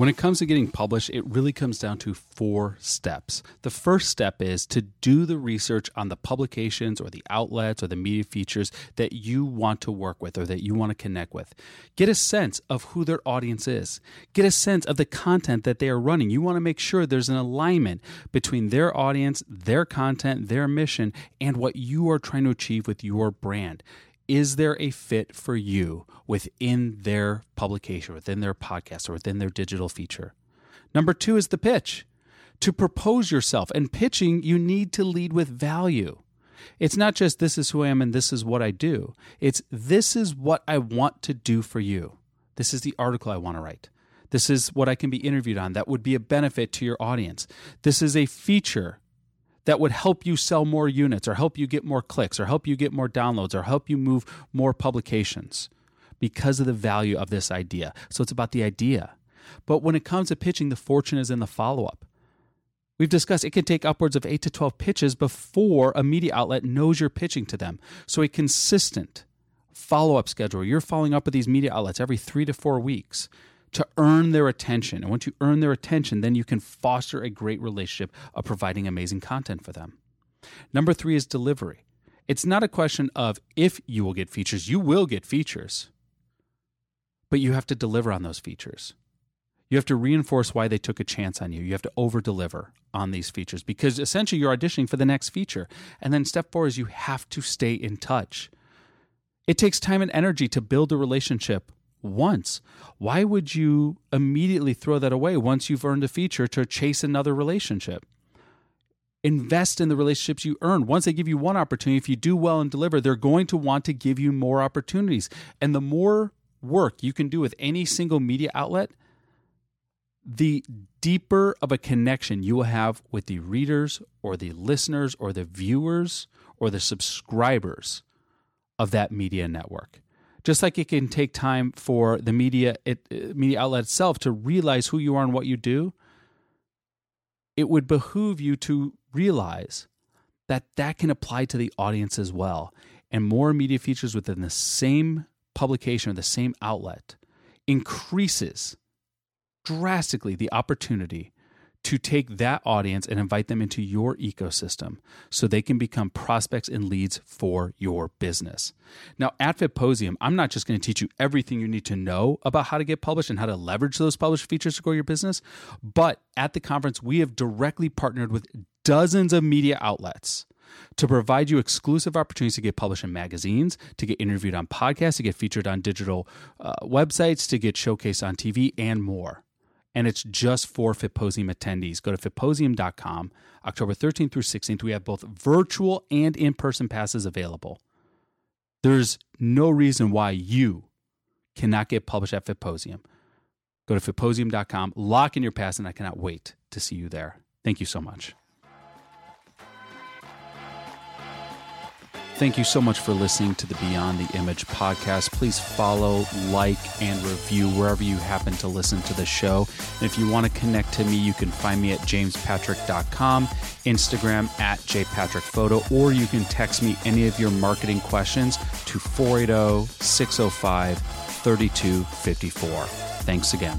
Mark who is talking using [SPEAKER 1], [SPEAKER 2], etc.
[SPEAKER 1] When it comes to getting published, it really comes down to four steps. The first step is to do the research on the publications or the outlets or the media features that you want to work with or that you want to connect with. Get a sense of who their audience is, get a sense of the content that they are running. You want to make sure there's an alignment between their audience, their content, their mission, and what you are trying to achieve with your brand is there a fit for you within their publication, within their podcast, or within their digital feature? Number two is the pitch. To propose yourself and pitching, you need to lead with value. It's not just this is who I am and this is what I do. It's this is what I want to do for you. This is the article I want to write. This is what I can be interviewed on that would be a benefit to your audience. This is a feature that would help you sell more units or help you get more clicks or help you get more downloads or help you move more publications because of the value of this idea. So it's about the idea. But when it comes to pitching, the fortune is in the follow up. We've discussed it can take upwards of 8 to 12 pitches before a media outlet knows you're pitching to them. So a consistent follow up schedule, you're following up with these media outlets every three to four weeks to earn their attention. And once you earn their attention, then you can foster a great relationship of providing amazing content for them. Number three is delivery. It's not a question of if you will get features, you will get features, but you have to deliver on those features. You have to reinforce why they took a chance on you. You have to over deliver on these features because essentially you're auditioning for the next feature. And then step four is you have to stay in touch. It takes time and energy to build a relationship once. Why would you immediately throw that away once you've earned a feature to chase another relationship? Invest in the relationships you earn. Once they give you one opportunity, if you do well and deliver, they're going to want to give you more opportunities. And the more work you can do with any single media outlet, the deeper of a connection you will have with the readers or the listeners or the viewers or the subscribers of that media network just like it can take time for the media it, uh, media outlet itself to realize who you are and what you do it would behoove you to realize that that can apply to the audience as well. And more media features within the same publication or the same outlet increases drastically the opportunity to take that audience and invite them into your ecosystem so they can become prospects and leads for your business. Now, at Fitposium, I'm not just going to teach you everything you need to know about how to get published and how to leverage those published features to grow your business, but at the conference, we have directly partnered with dozens of media outlets to provide you exclusive opportunities to get published in magazines, to get interviewed on podcasts, to get featured on digital uh, websites, to get showcased on TV, and more and it's just for Fitposium attendees. Go to fitposium.com. October 13th through 16th, we have both virtual and in person passes available. There's no reason why you cannot get published at Fitposium. Go to fitposium.com, lock in your pass, and I cannot wait to see you there. Thank you so much. Thank you so much for listening to the Beyond the Image podcast. Please follow, like, and review wherever you happen to listen to the show. And if you want to connect to me, you can find me at jamespatrick.com, Instagram at jpatrickphoto, or you can text me any of your marketing questions to 480 605 3254. Thanks again.